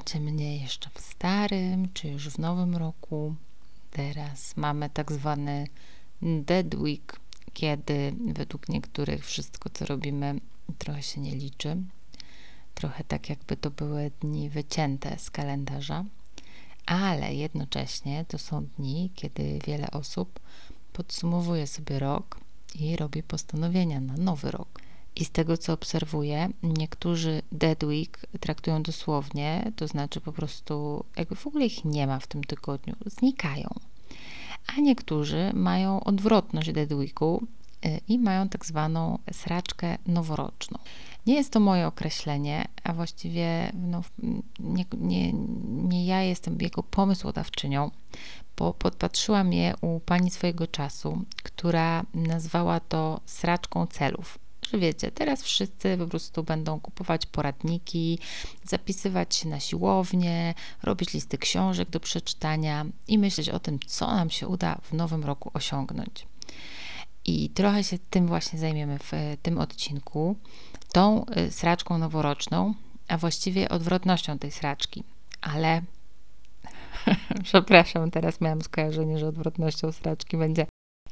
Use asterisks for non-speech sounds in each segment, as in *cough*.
słuchacie mnie jeszcze w starym, czy już w nowym roku. Teraz mamy tak zwany Dead Week, kiedy według niektórych wszystko, co robimy, trochę się nie liczy. Trochę tak, jakby to były dni wycięte z kalendarza, ale jednocześnie to są dni, kiedy wiele osób podsumowuje sobie rok i robi postanowienia na nowy rok. I z tego, co obserwuję, niektórzy Dead Week traktują dosłownie, to znaczy po prostu jakby w ogóle ich nie ma w tym tygodniu, znikają. A niektórzy mają odwrotność Dead Weeku y, i mają tak zwaną sraczkę noworoczną. Nie jest to moje określenie, a właściwie no, nie, nie, nie ja jestem jego pomysłodawczynią, bo podpatrzyłam je u pani swojego czasu, która nazwała to sraczką celów że wiecie, teraz wszyscy po prostu będą kupować poradniki, zapisywać się na siłownię, robić listy książek do przeczytania i myśleć o tym, co nam się uda w nowym roku osiągnąć. I trochę się tym właśnie zajmiemy w tym odcinku, tą y, sraczką noworoczną, a właściwie odwrotnością tej sraczki. Ale *laughs* przepraszam, teraz miałam skojarzenie, że odwrotnością sraczki będzie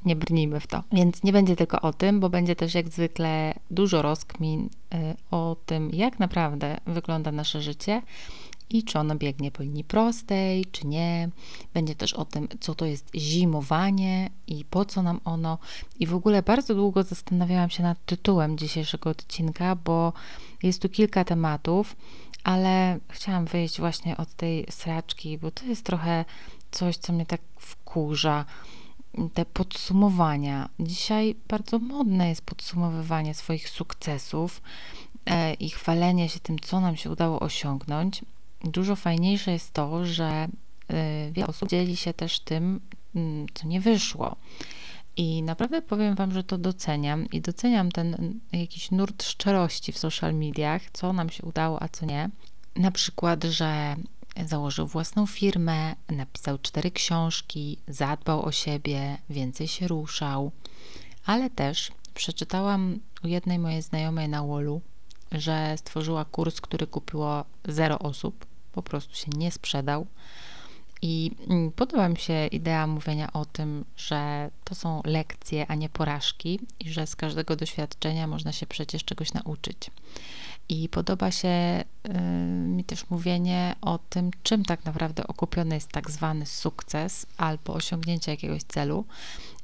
nie brnijmy w to. Więc nie będzie tylko o tym, bo będzie też jak zwykle dużo rozkmin y, o tym, jak naprawdę wygląda nasze życie i czy ono biegnie po linii prostej, czy nie. Będzie też o tym, co to jest zimowanie i po co nam ono. I w ogóle bardzo długo zastanawiałam się nad tytułem dzisiejszego odcinka, bo jest tu kilka tematów, ale chciałam wyjść właśnie od tej sraczki, bo to jest trochę coś, co mnie tak wkurza te podsumowania. Dzisiaj bardzo modne jest podsumowywanie swoich sukcesów e, i chwalenie się tym, co nam się udało osiągnąć. Dużo fajniejsze jest to, że e, wiele osób dzieli się też tym, mm, co nie wyszło. I naprawdę powiem Wam, że to doceniam i doceniam ten jakiś nurt szczerości w social mediach, co nam się udało, a co nie. Na przykład, że założył własną firmę, napisał cztery książki, zadbał o siebie, więcej się ruszał, ale też przeczytałam u jednej mojej znajomej na Wallu, że stworzyła kurs, który kupiło zero osób, po prostu się nie sprzedał. I mm, podoba mi się idea mówienia o tym, że to są lekcje, a nie porażki, i że z każdego doświadczenia można się przecież czegoś nauczyć. I podoba się y, mi też mówienie o tym, czym tak naprawdę okupiony jest tak zwany sukces albo osiągnięcie jakiegoś celu.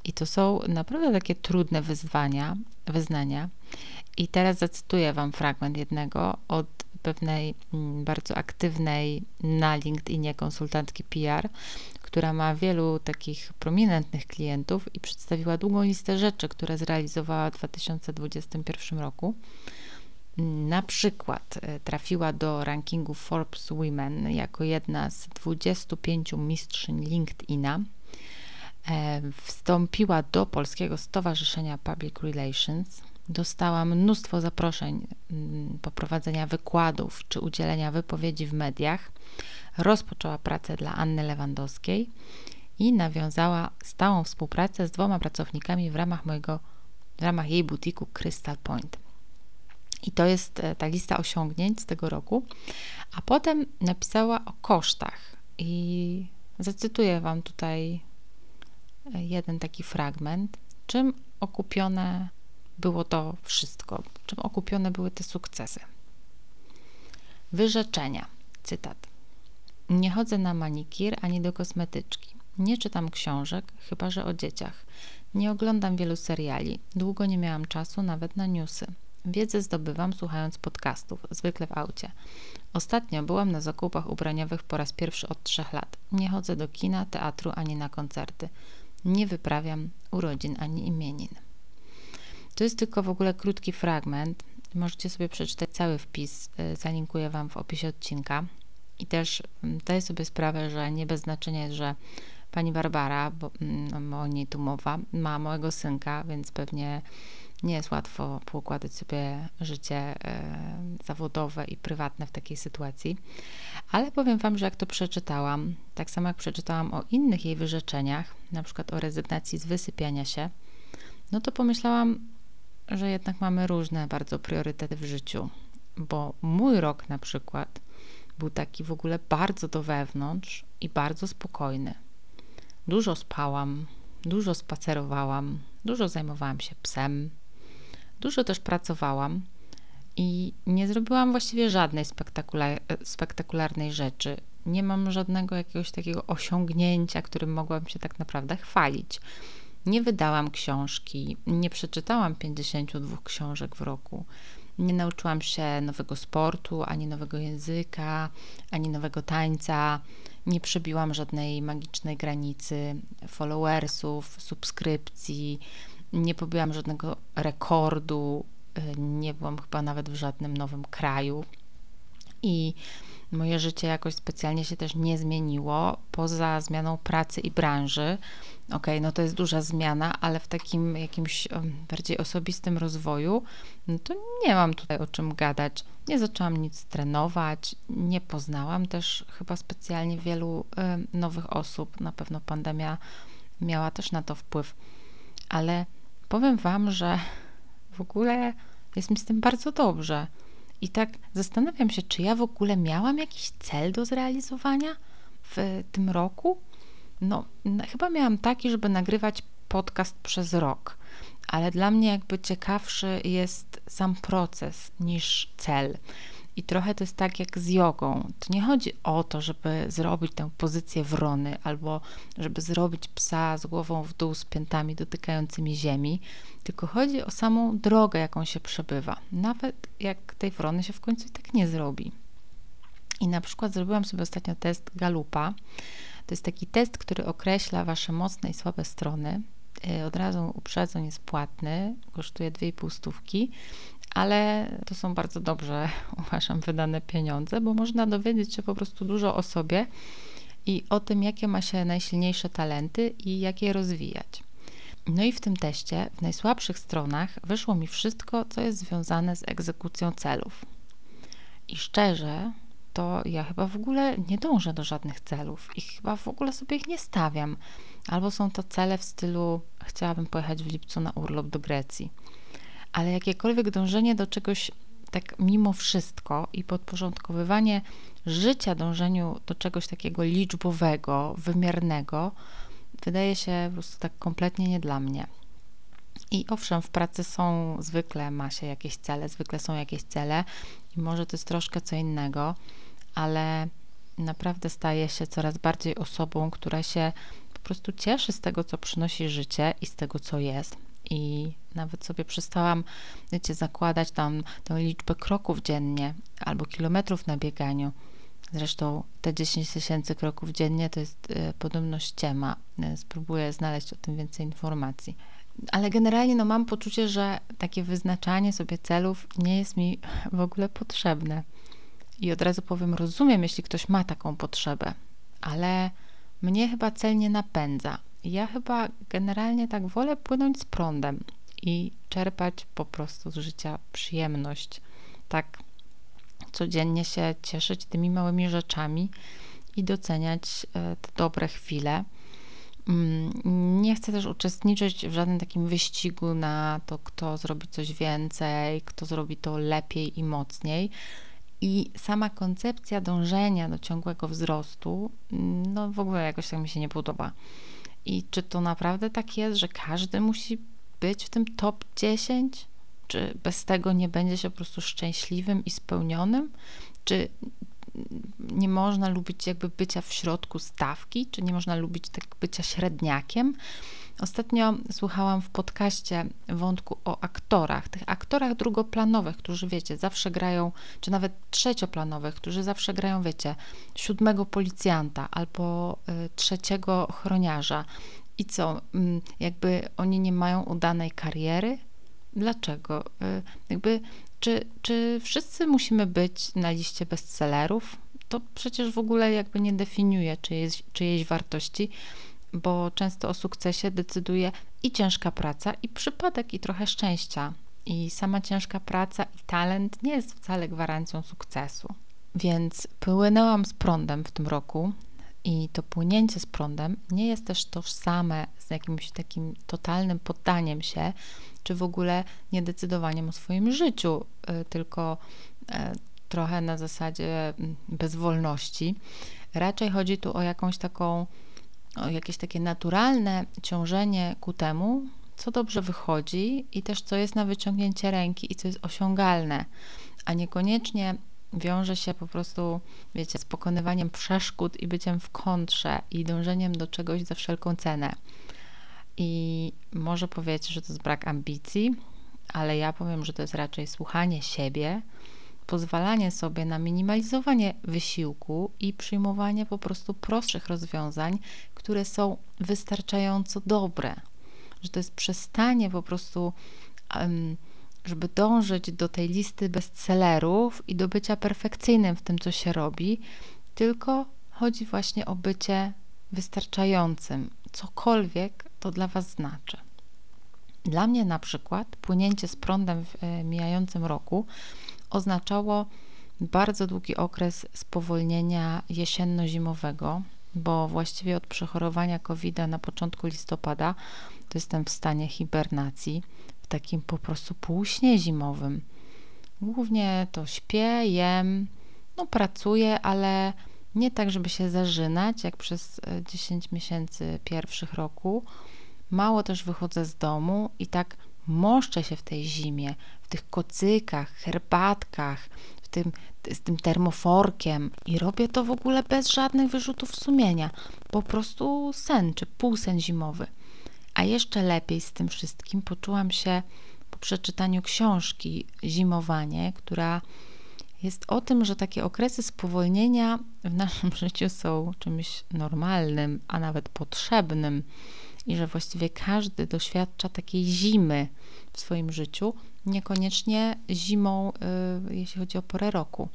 I to są naprawdę takie trudne wyzwania, wyznania. I teraz zacytuję Wam fragment jednego od pewnej mm, bardzo aktywnej na LinkedInie konsultantki PR, która ma wielu takich prominentnych klientów i przedstawiła długą listę rzeczy, które zrealizowała w 2021 roku. Na przykład e, trafiła do rankingu Forbes Women jako jedna z 25 mistrzyń LinkedIna. E, wstąpiła do Polskiego Stowarzyszenia Public Relations. Dostała mnóstwo zaproszeń mm, poprowadzenia wykładów czy udzielenia wypowiedzi w mediach. Rozpoczęła pracę dla Anny Lewandowskiej i nawiązała stałą współpracę z dwoma pracownikami w ramach mojego w ramach jej butiku Crystal Point. I to jest e, ta lista osiągnięć z tego roku. A potem napisała o kosztach. I zacytuję Wam tutaj e, jeden taki fragment. Czym okupione było to wszystko? Czym okupione były te sukcesy? Wyrzeczenia. Cytat. Nie chodzę na manikir ani do kosmetyczki. Nie czytam książek, chyba że o dzieciach. Nie oglądam wielu seriali. Długo nie miałam czasu nawet na newsy. Wiedzę zdobywam słuchając podcastów, zwykle w aucie. Ostatnio byłam na zakupach ubraniowych po raz pierwszy od trzech lat. Nie chodzę do kina, teatru ani na koncerty. Nie wyprawiam urodzin ani imienin. To jest tylko w ogóle krótki fragment. Możecie sobie przeczytać cały wpis, y, zalinkuję Wam w opisie odcinka. I też mm, daję sobie sprawę, że nie bez znaczenia jest, że pani Barbara, bo mm, o niej tu mowa, ma małego synka, więc pewnie nie jest łatwo poukładać sobie życie e, zawodowe i prywatne w takiej sytuacji. Ale powiem Wam, że jak to przeczytałam, tak samo jak przeczytałam o innych jej wyrzeczeniach, na przykład o rezygnacji z wysypiania się, no to pomyślałam, że jednak mamy różne bardzo priorytety w życiu bo mój rok na przykład był taki w ogóle bardzo do wewnątrz i bardzo spokojny. Dużo spałam, dużo spacerowałam, dużo zajmowałam się psem, dużo też pracowałam i nie zrobiłam właściwie żadnej spektakular spektakularnej rzeczy. Nie mam żadnego jakiegoś takiego osiągnięcia, którym mogłam się tak naprawdę chwalić. Nie wydałam książki, nie przeczytałam 52 książek w roku. Nie nauczyłam się nowego sportu, ani nowego języka, ani nowego tańca. Nie przebiłam żadnej magicznej granicy followersów, subskrypcji. Nie pobiłam żadnego rekordu. Nie byłam chyba nawet w żadnym nowym kraju. I moje życie jakoś specjalnie się też nie zmieniło, poza zmianą pracy i branży. Ok, no to jest duża zmiana, ale w takim jakimś bardziej osobistym rozwoju, no to nie mam tutaj o czym gadać. Nie zaczęłam nic trenować, nie poznałam też chyba specjalnie wielu y, nowych osób. Na pewno pandemia miała też na to wpływ, ale powiem Wam, że w ogóle jest mi z tym bardzo dobrze. I tak zastanawiam się, czy ja w ogóle miałam jakiś cel do zrealizowania w tym roku? No, chyba miałam taki, żeby nagrywać podcast przez rok, ale dla mnie jakby ciekawszy jest sam proces niż cel. I trochę to jest tak jak z jogą. To nie chodzi o to, żeby zrobić tę pozycję wrony albo żeby zrobić psa z głową w dół, z piętami dotykającymi ziemi, tylko chodzi o samą drogę, jaką się przebywa. Nawet jak tej wrony się w końcu i tak nie zrobi. I na przykład zrobiłam sobie ostatnio test Galupa. To jest taki test, który określa wasze mocne i słabe strony. Y, od razu uprzedzą, jest płatny, kosztuje 2,5 stówki ale to są bardzo dobrze, *laughs* uważam, wydane pieniądze, bo można dowiedzieć się po prostu dużo o sobie i o tym, jakie ma się najsilniejsze talenty i jak je rozwijać. No i w tym teście, w najsłabszych stronach, wyszło mi wszystko, co jest związane z egzekucją celów. I szczerze, to ja chyba w ogóle nie dążę do żadnych celów i chyba w ogóle sobie ich nie stawiam. Albo są to cele w stylu: chciałabym pojechać w lipcu na urlop do Grecji ale jakiekolwiek dążenie do czegoś tak mimo wszystko i podporządkowywanie życia dążeniu do czegoś takiego liczbowego, wymiernego, wydaje się po prostu tak kompletnie nie dla mnie. I owszem, w pracy są zwykle, ma się jakieś cele, zwykle są jakieś cele i może to jest troszkę co innego, ale naprawdę staje się coraz bardziej osobą, która się po prostu cieszy z tego, co przynosi życie i z tego, co jest i nawet sobie przestałam, wiecie, zakładać tam tę liczbę kroków dziennie albo kilometrów na bieganiu. Zresztą te 10 tysięcy kroków dziennie to jest y, podobno ściema. Y, spróbuję znaleźć o tym więcej informacji. Ale generalnie no, mam poczucie, że takie wyznaczanie sobie celów nie jest mi w ogóle potrzebne. I od razu powiem, rozumiem, jeśli ktoś ma taką potrzebę, ale mnie chyba cel nie napędza ja chyba generalnie tak wolę płynąć z prądem i czerpać po prostu z życia przyjemność. Tak codziennie się cieszyć tymi małymi rzeczami i doceniać e, te dobre chwile. Mm, nie chcę też uczestniczyć w żadnym takim wyścigu na to, kto zrobi coś więcej, kto zrobi to lepiej i mocniej. I sama koncepcja dążenia do ciągłego wzrostu, mm, no w ogóle jakoś tak mi się nie podoba. I czy to naprawdę tak jest, że każdy musi być w tym top 10? Czy bez tego nie będzie się po prostu szczęśliwym i spełnionym? Czy nie można lubić jakby bycia w środku stawki? Czy nie można lubić tak bycia średniakiem? Ostatnio słuchałam w podcaście wątku o aktorach, tych aktorach drugoplanowych, którzy wiecie, zawsze grają, czy nawet trzecioplanowych, którzy zawsze grają, wiecie, siódmego policjanta albo y, trzeciego chroniarza. I co, y, jakby oni nie mają udanej kariery? Dlaczego? Y, jakby, czy, czy wszyscy musimy być na liście bestsellerów? To przecież w ogóle jakby nie definiuje czyjejś, czyjejś wartości bo często o sukcesie decyduje i ciężka praca, i przypadek, i trochę szczęścia. I sama ciężka praca i talent nie jest wcale gwarancją sukcesu. Więc płynęłam z prądem w tym roku, i to płynięcie z prądem nie jest też tożsame z jakimś takim totalnym poddaniem się, czy w ogóle niedecydowaniem o swoim życiu, y, tylko e, trochę na zasadzie bezwolności. Raczej chodzi tu o jakąś taką, jakieś takie naturalne ciążenie ku temu, co dobrze wychodzi i też co jest na wyciągnięcie ręki i co jest osiągalne, a niekoniecznie wiąże się po prostu, wiecie, z pokonywaniem przeszkód i byciem w kontrze i dążeniem do czegoś za wszelką cenę. I może powiedzieć, że to jest brak ambicji, ale ja powiem, że to jest raczej słuchanie siebie, pozwalanie sobie na minimalizowanie wysiłku i przyjmowanie po prostu prostszych rozwiązań, które są wystarczająco dobre. Że to jest przestanie po prostu, żeby dążyć do tej listy bestsellerów i do bycia perfekcyjnym w tym, co się robi, tylko chodzi właśnie o bycie wystarczającym, cokolwiek to dla Was znaczy. Dla mnie na przykład płynięcie z prądem w e, mijającym roku oznaczało bardzo długi okres spowolnienia jesienno-zimowego, bo właściwie od przechorowania covid na początku listopada to jestem w stanie hibernacji, w takim po prostu półśnie zimowym. Głównie to śpię, jem, no pracuję, ale nie tak, żeby się zażynać, jak przez 10 e, miesięcy pierwszych roku. Mało też wychodzę z domu i tak moszczę się w tej zimie, w tych kocykach, herbatkach, w tym, z tym termoforkiem i robię to w ogóle bez żadnych wyrzutów sumienia. Po prostu sen czy półsen zimowy. A jeszcze lepiej z tym wszystkim poczułam się po przeczytaniu książki Zimowanie, która jest o tym, że takie okresy spowolnienia w naszym *laughs* życiu są czymś normalnym, a nawet potrzebnym i że właściwie każdy doświadcza takiej zimy w swoim życiu, niekoniecznie zimą, y, jeśli chodzi o porę roku.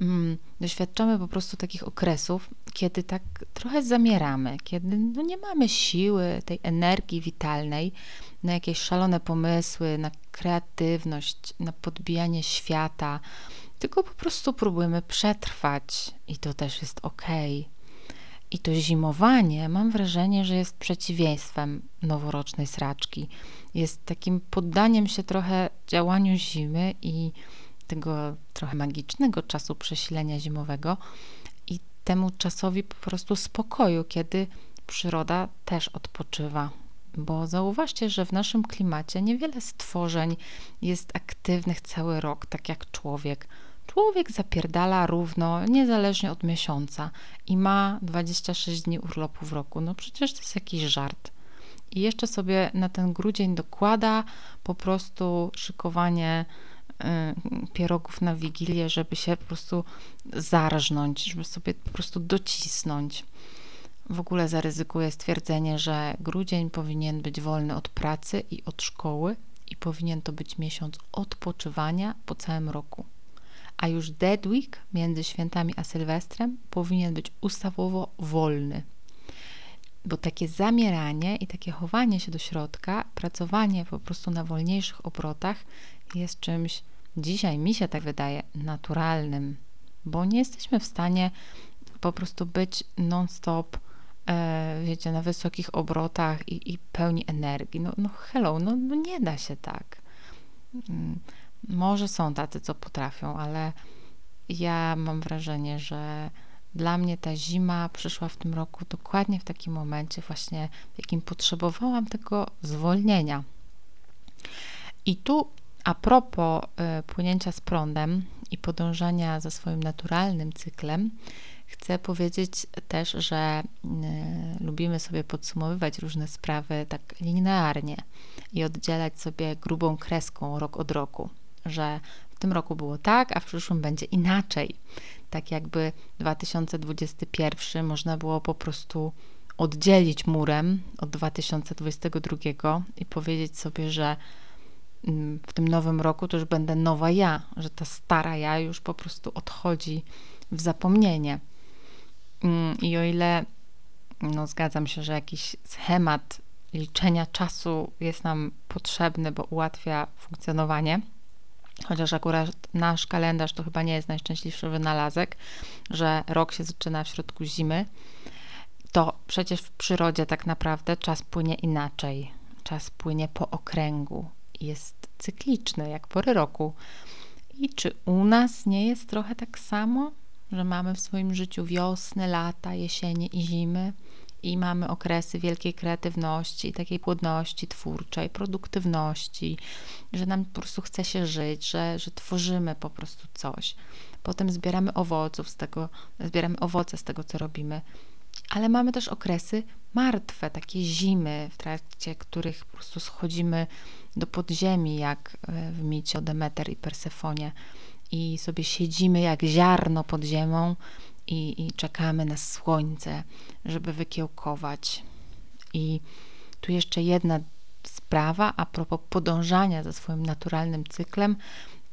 Mm, doświadczamy po prostu takich okresów, kiedy tak trochę zamieramy, kiedy no nie mamy siły, tej energii witalnej na jakieś szalone pomysły, na kreatywność, na podbijanie świata, tylko po prostu próbujemy przetrwać i to też jest ok. I to zimowanie, mam wrażenie, że jest przeciwieństwem noworocznej sraczki. Jest takim poddaniem się trochę działaniu zimy i tego trochę magicznego czasu przesilenia zimowego i temu czasowi po prostu spokoju, kiedy przyroda też odpoczywa. Bo zauważcie, że w naszym klimacie niewiele stworzeń jest aktywnych cały rok, tak jak człowiek. Człowiek zapierdala równo, niezależnie od miesiąca i ma 26 dni urlopu w roku. No przecież to jest jakiś żart. I jeszcze sobie na ten grudzień dokłada po prostu szykowanie y, pierogów na wigilię, żeby się po prostu zarżnąć, żeby sobie po prostu docisnąć. W ogóle zaryzykuję stwierdzenie, że grudzień powinien być wolny od pracy i od szkoły i powinien to być miesiąc odpoczywania po całym roku a już Dead Week między świętami a Sylwestrem powinien być ustawowo wolny. Bo takie zamieranie i takie chowanie się do środka, pracowanie po prostu na wolniejszych obrotach jest czymś, dzisiaj mi się tak wydaje, naturalnym, bo nie jesteśmy w stanie po prostu być non-stop, e, wiecie, na wysokich obrotach i, i pełni energii. No, no hello, no, no nie da się tak. Może są tacy, co potrafią, ale ja mam wrażenie, że dla mnie ta zima przyszła w tym roku dokładnie w takim momencie, właśnie w jakim potrzebowałam tego zwolnienia. I tu, a propos y, płynięcia z prądem i podążania za swoim naturalnym cyklem, chcę powiedzieć też, że y, lubimy sobie podsumowywać różne sprawy tak linearnie i oddzielać sobie grubą kreską rok od roku że w tym roku było tak, a w przyszłym będzie inaczej. Tak jakby 2021 można było po prostu oddzielić murem od 2022 i powiedzieć sobie, że mm, w tym nowym roku to już będę nowa ja, że ta stara ja już po prostu odchodzi w zapomnienie. Mm, I o ile no, zgadzam się, że jakiś schemat liczenia czasu jest nam potrzebny, bo ułatwia funkcjonowanie, chociaż akurat nasz kalendarz to chyba nie jest najszczęśliwszy wynalazek, że rok się zaczyna w środku zimy, to przecież w przyrodzie tak naprawdę czas płynie inaczej. Czas płynie po okręgu, jest cykliczny, jak pory roku. I czy u nas nie jest trochę tak samo, że mamy w swoim życiu wiosny, lata, jesienie i zimy i mamy okresy wielkiej kreatywności, takiej płodności twórczej, produktywności, że nam po prostu chce się żyć, że, że tworzymy po prostu coś. Potem zbieramy owoców z tego, zbieramy owoce z tego, co robimy. Ale mamy też okresy martwe, takie zimy, w trakcie których po prostu schodzimy do podziemi, jak e, w micie o Demeter i Persefonie i sobie siedzimy jak ziarno pod ziemią i, i czekamy na słońce, żeby wykiełkować. I tu jeszcze jedna sprawa a propos podążania za swoim naturalnym cyklem,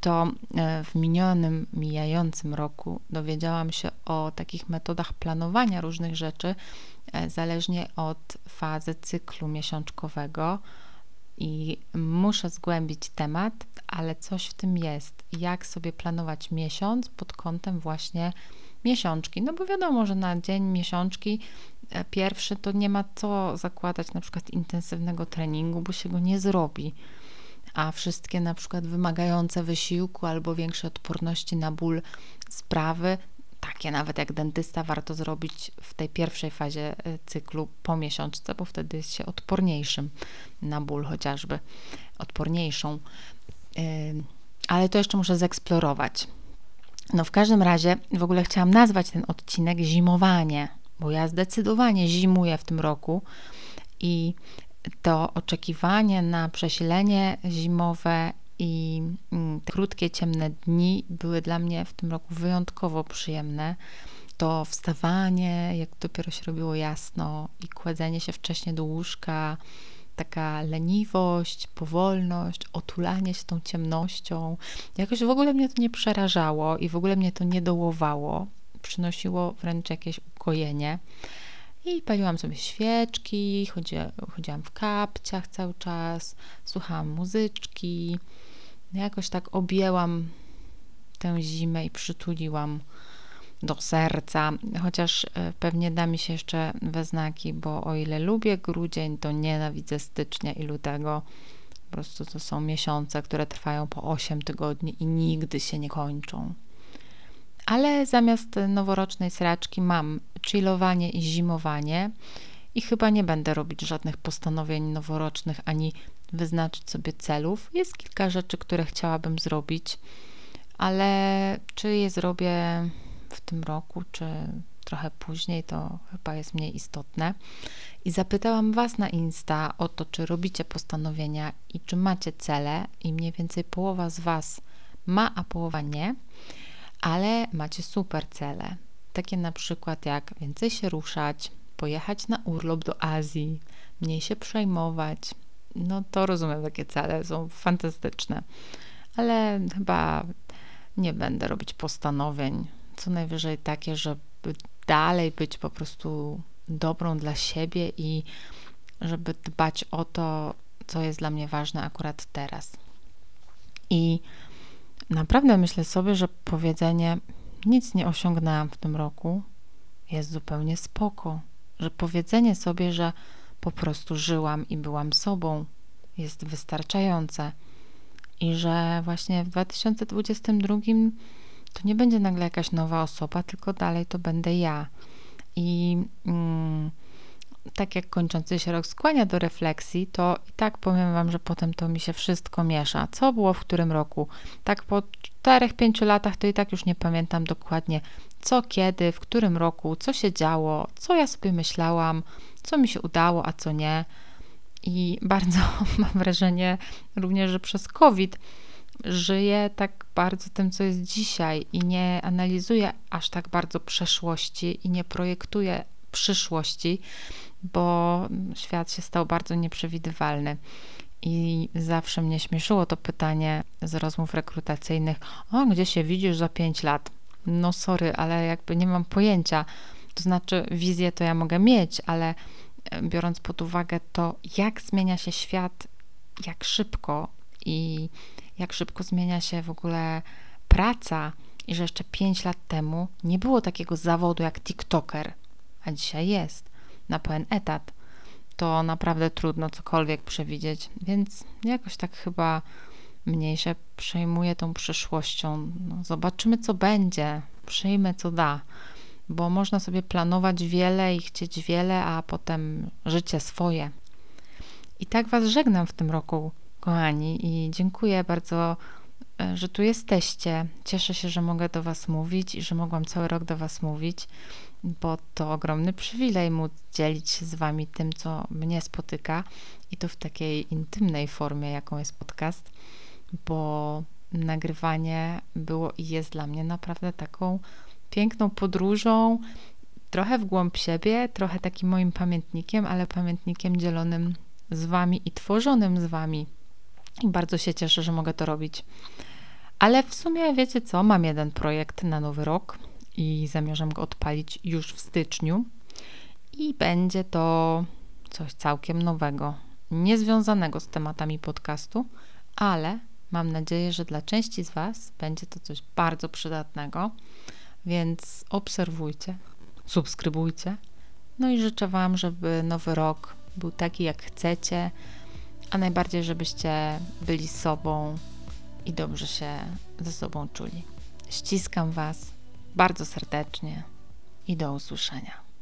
to e, w minionym, mijającym roku dowiedziałam się o takich metodach planowania różnych rzeczy, e, zależnie od fazy cyklu miesiączkowego. I muszę zgłębić temat, ale coś w tym jest. Jak sobie planować miesiąc pod kątem właśnie miesiączki? No bo wiadomo, że na dzień miesiączki e, pierwszy to nie ma co zakładać na przykład intensywnego treningu, bo się go nie zrobi a wszystkie na przykład wymagające wysiłku albo większej odporności na ból sprawy, takie nawet jak dentysta, warto zrobić w tej pierwszej fazie e, cyklu po miesiączce, bo wtedy jest się odporniejszym na ból, chociażby odporniejszą. Ale to jeszcze muszę zeksplorować. No w każdym razie w ogóle chciałam nazwać ten odcinek zimowanie, bo ja zdecydowanie zimuję w tym roku i to oczekiwanie na przesilenie zimowe i mm, te krótkie, ciemne dni były dla mnie w tym roku wyjątkowo przyjemne. To wstawanie, jak dopiero się robiło jasno, i kładzenie się wcześniej do łóżka, taka leniwość, powolność, otulanie się tą ciemnością. Jakoś w ogóle mnie to nie przerażało i w ogóle mnie to nie dołowało. Przynosiło wręcz jakieś ukojenie. I paliłam sobie świeczki, chodziłam, chodziłam w kapciach cały czas, słuchałam muzyczki. Jakoś tak objęłam tę zimę i przytuliłam do serca, chociaż e, pewnie da mi się jeszcze we znaki, bo o ile lubię grudzień, to nienawidzę stycznia i lutego. Po prostu to są miesiące, które trwają po 8 tygodni i nigdy się nie kończą. Ale zamiast noworocznej sraczki mam chillowanie i zimowanie i chyba nie będę robić żadnych postanowień noworocznych ani wyznaczyć sobie celów. Jest kilka rzeczy, które chciałabym zrobić, ale czy je zrobię w tym roku, czy trochę później, to chyba jest mniej istotne. I zapytałam Was na Insta o to, czy robicie postanowienia i czy macie cele, i mniej więcej połowa z Was ma, a połowa nie ale macie super cele. Takie na przykład jak więcej się ruszać, pojechać na urlop do Azji, mniej się przejmować. No to rozumiem, takie cele są fantastyczne, ale chyba nie będę robić postanowień. Co najwyżej takie, żeby dalej być po prostu dobrą dla siebie i żeby dbać o to, co jest dla mnie ważne akurat teraz. I Naprawdę myślę sobie, że powiedzenie nic nie osiągnęłam w tym roku jest zupełnie spoko. Że powiedzenie sobie, że po prostu żyłam i byłam sobą jest wystarczające. I że właśnie w 2022 to nie będzie nagle jakaś nowa osoba, tylko dalej to będę ja. I mm, tak jak kończący się rok skłania do refleksji, to i tak powiem Wam, że potem to mi się wszystko miesza. Co było w którym roku? Tak po 4-5 latach to i tak już nie pamiętam dokładnie, co kiedy, w którym roku, co się działo, co ja sobie myślałam, co mi się udało, a co nie. I bardzo *laughs* mam wrażenie również, że przez COVID żyję tak bardzo tym, co jest dzisiaj i nie analizuję aż tak bardzo przeszłości i nie projektuję przyszłości, bo świat się stał bardzo nieprzewidywalny. I zawsze mnie śmieszyło to pytanie z rozmów rekrutacyjnych: O, gdzie się widzisz za 5 lat? No, sorry, ale jakby nie mam pojęcia. To znaczy, wizję to ja mogę mieć, ale e, biorąc pod uwagę to, jak zmienia się świat, jak szybko i jak szybko zmienia się w ogóle praca, i że jeszcze 5 lat temu nie było takiego zawodu jak TikToker, a dzisiaj jest na pełen etat, to naprawdę trudno cokolwiek przewidzieć, więc jakoś tak chyba mniej się przejmuję tą przyszłością. No, zobaczymy, co będzie, przyjmę, co da, bo można sobie planować wiele i chcieć wiele, a potem życie swoje. I tak Was żegnam w tym roku, kochani, i dziękuję bardzo, e, że tu jesteście. Cieszę się, że mogę do Was mówić i że mogłam cały rok do Was mówić, bo to ogromny przywilej móc dzielić się z Wami tym, co mnie spotyka i to w takiej intymnej formie, jaką jest podcast, bo nagrywanie było i jest dla mnie naprawdę taką piękną podróżą, trochę w głąb siebie, trochę takim moim pamiętnikiem, ale pamiętnikiem dzielonym z Wami i tworzonym z Wami. I bardzo się cieszę, że mogę to robić. Ale w sumie wiecie co? Mam jeden projekt na nowy rok i zamierzam go odpalić już w styczniu. I będzie to coś całkiem nowego, niezwiązanego z tematami podcastu, ale mam nadzieję, że dla części z Was będzie to coś bardzo przydatnego. Więc obserwujcie, subskrybujcie. No i życzę Wam, żeby nowy rok był taki, jak chcecie, a najbardziej, żebyście byli sobą i dobrze się ze sobą czuli. Ściskam Was bardzo serdecznie i do usłyszenia.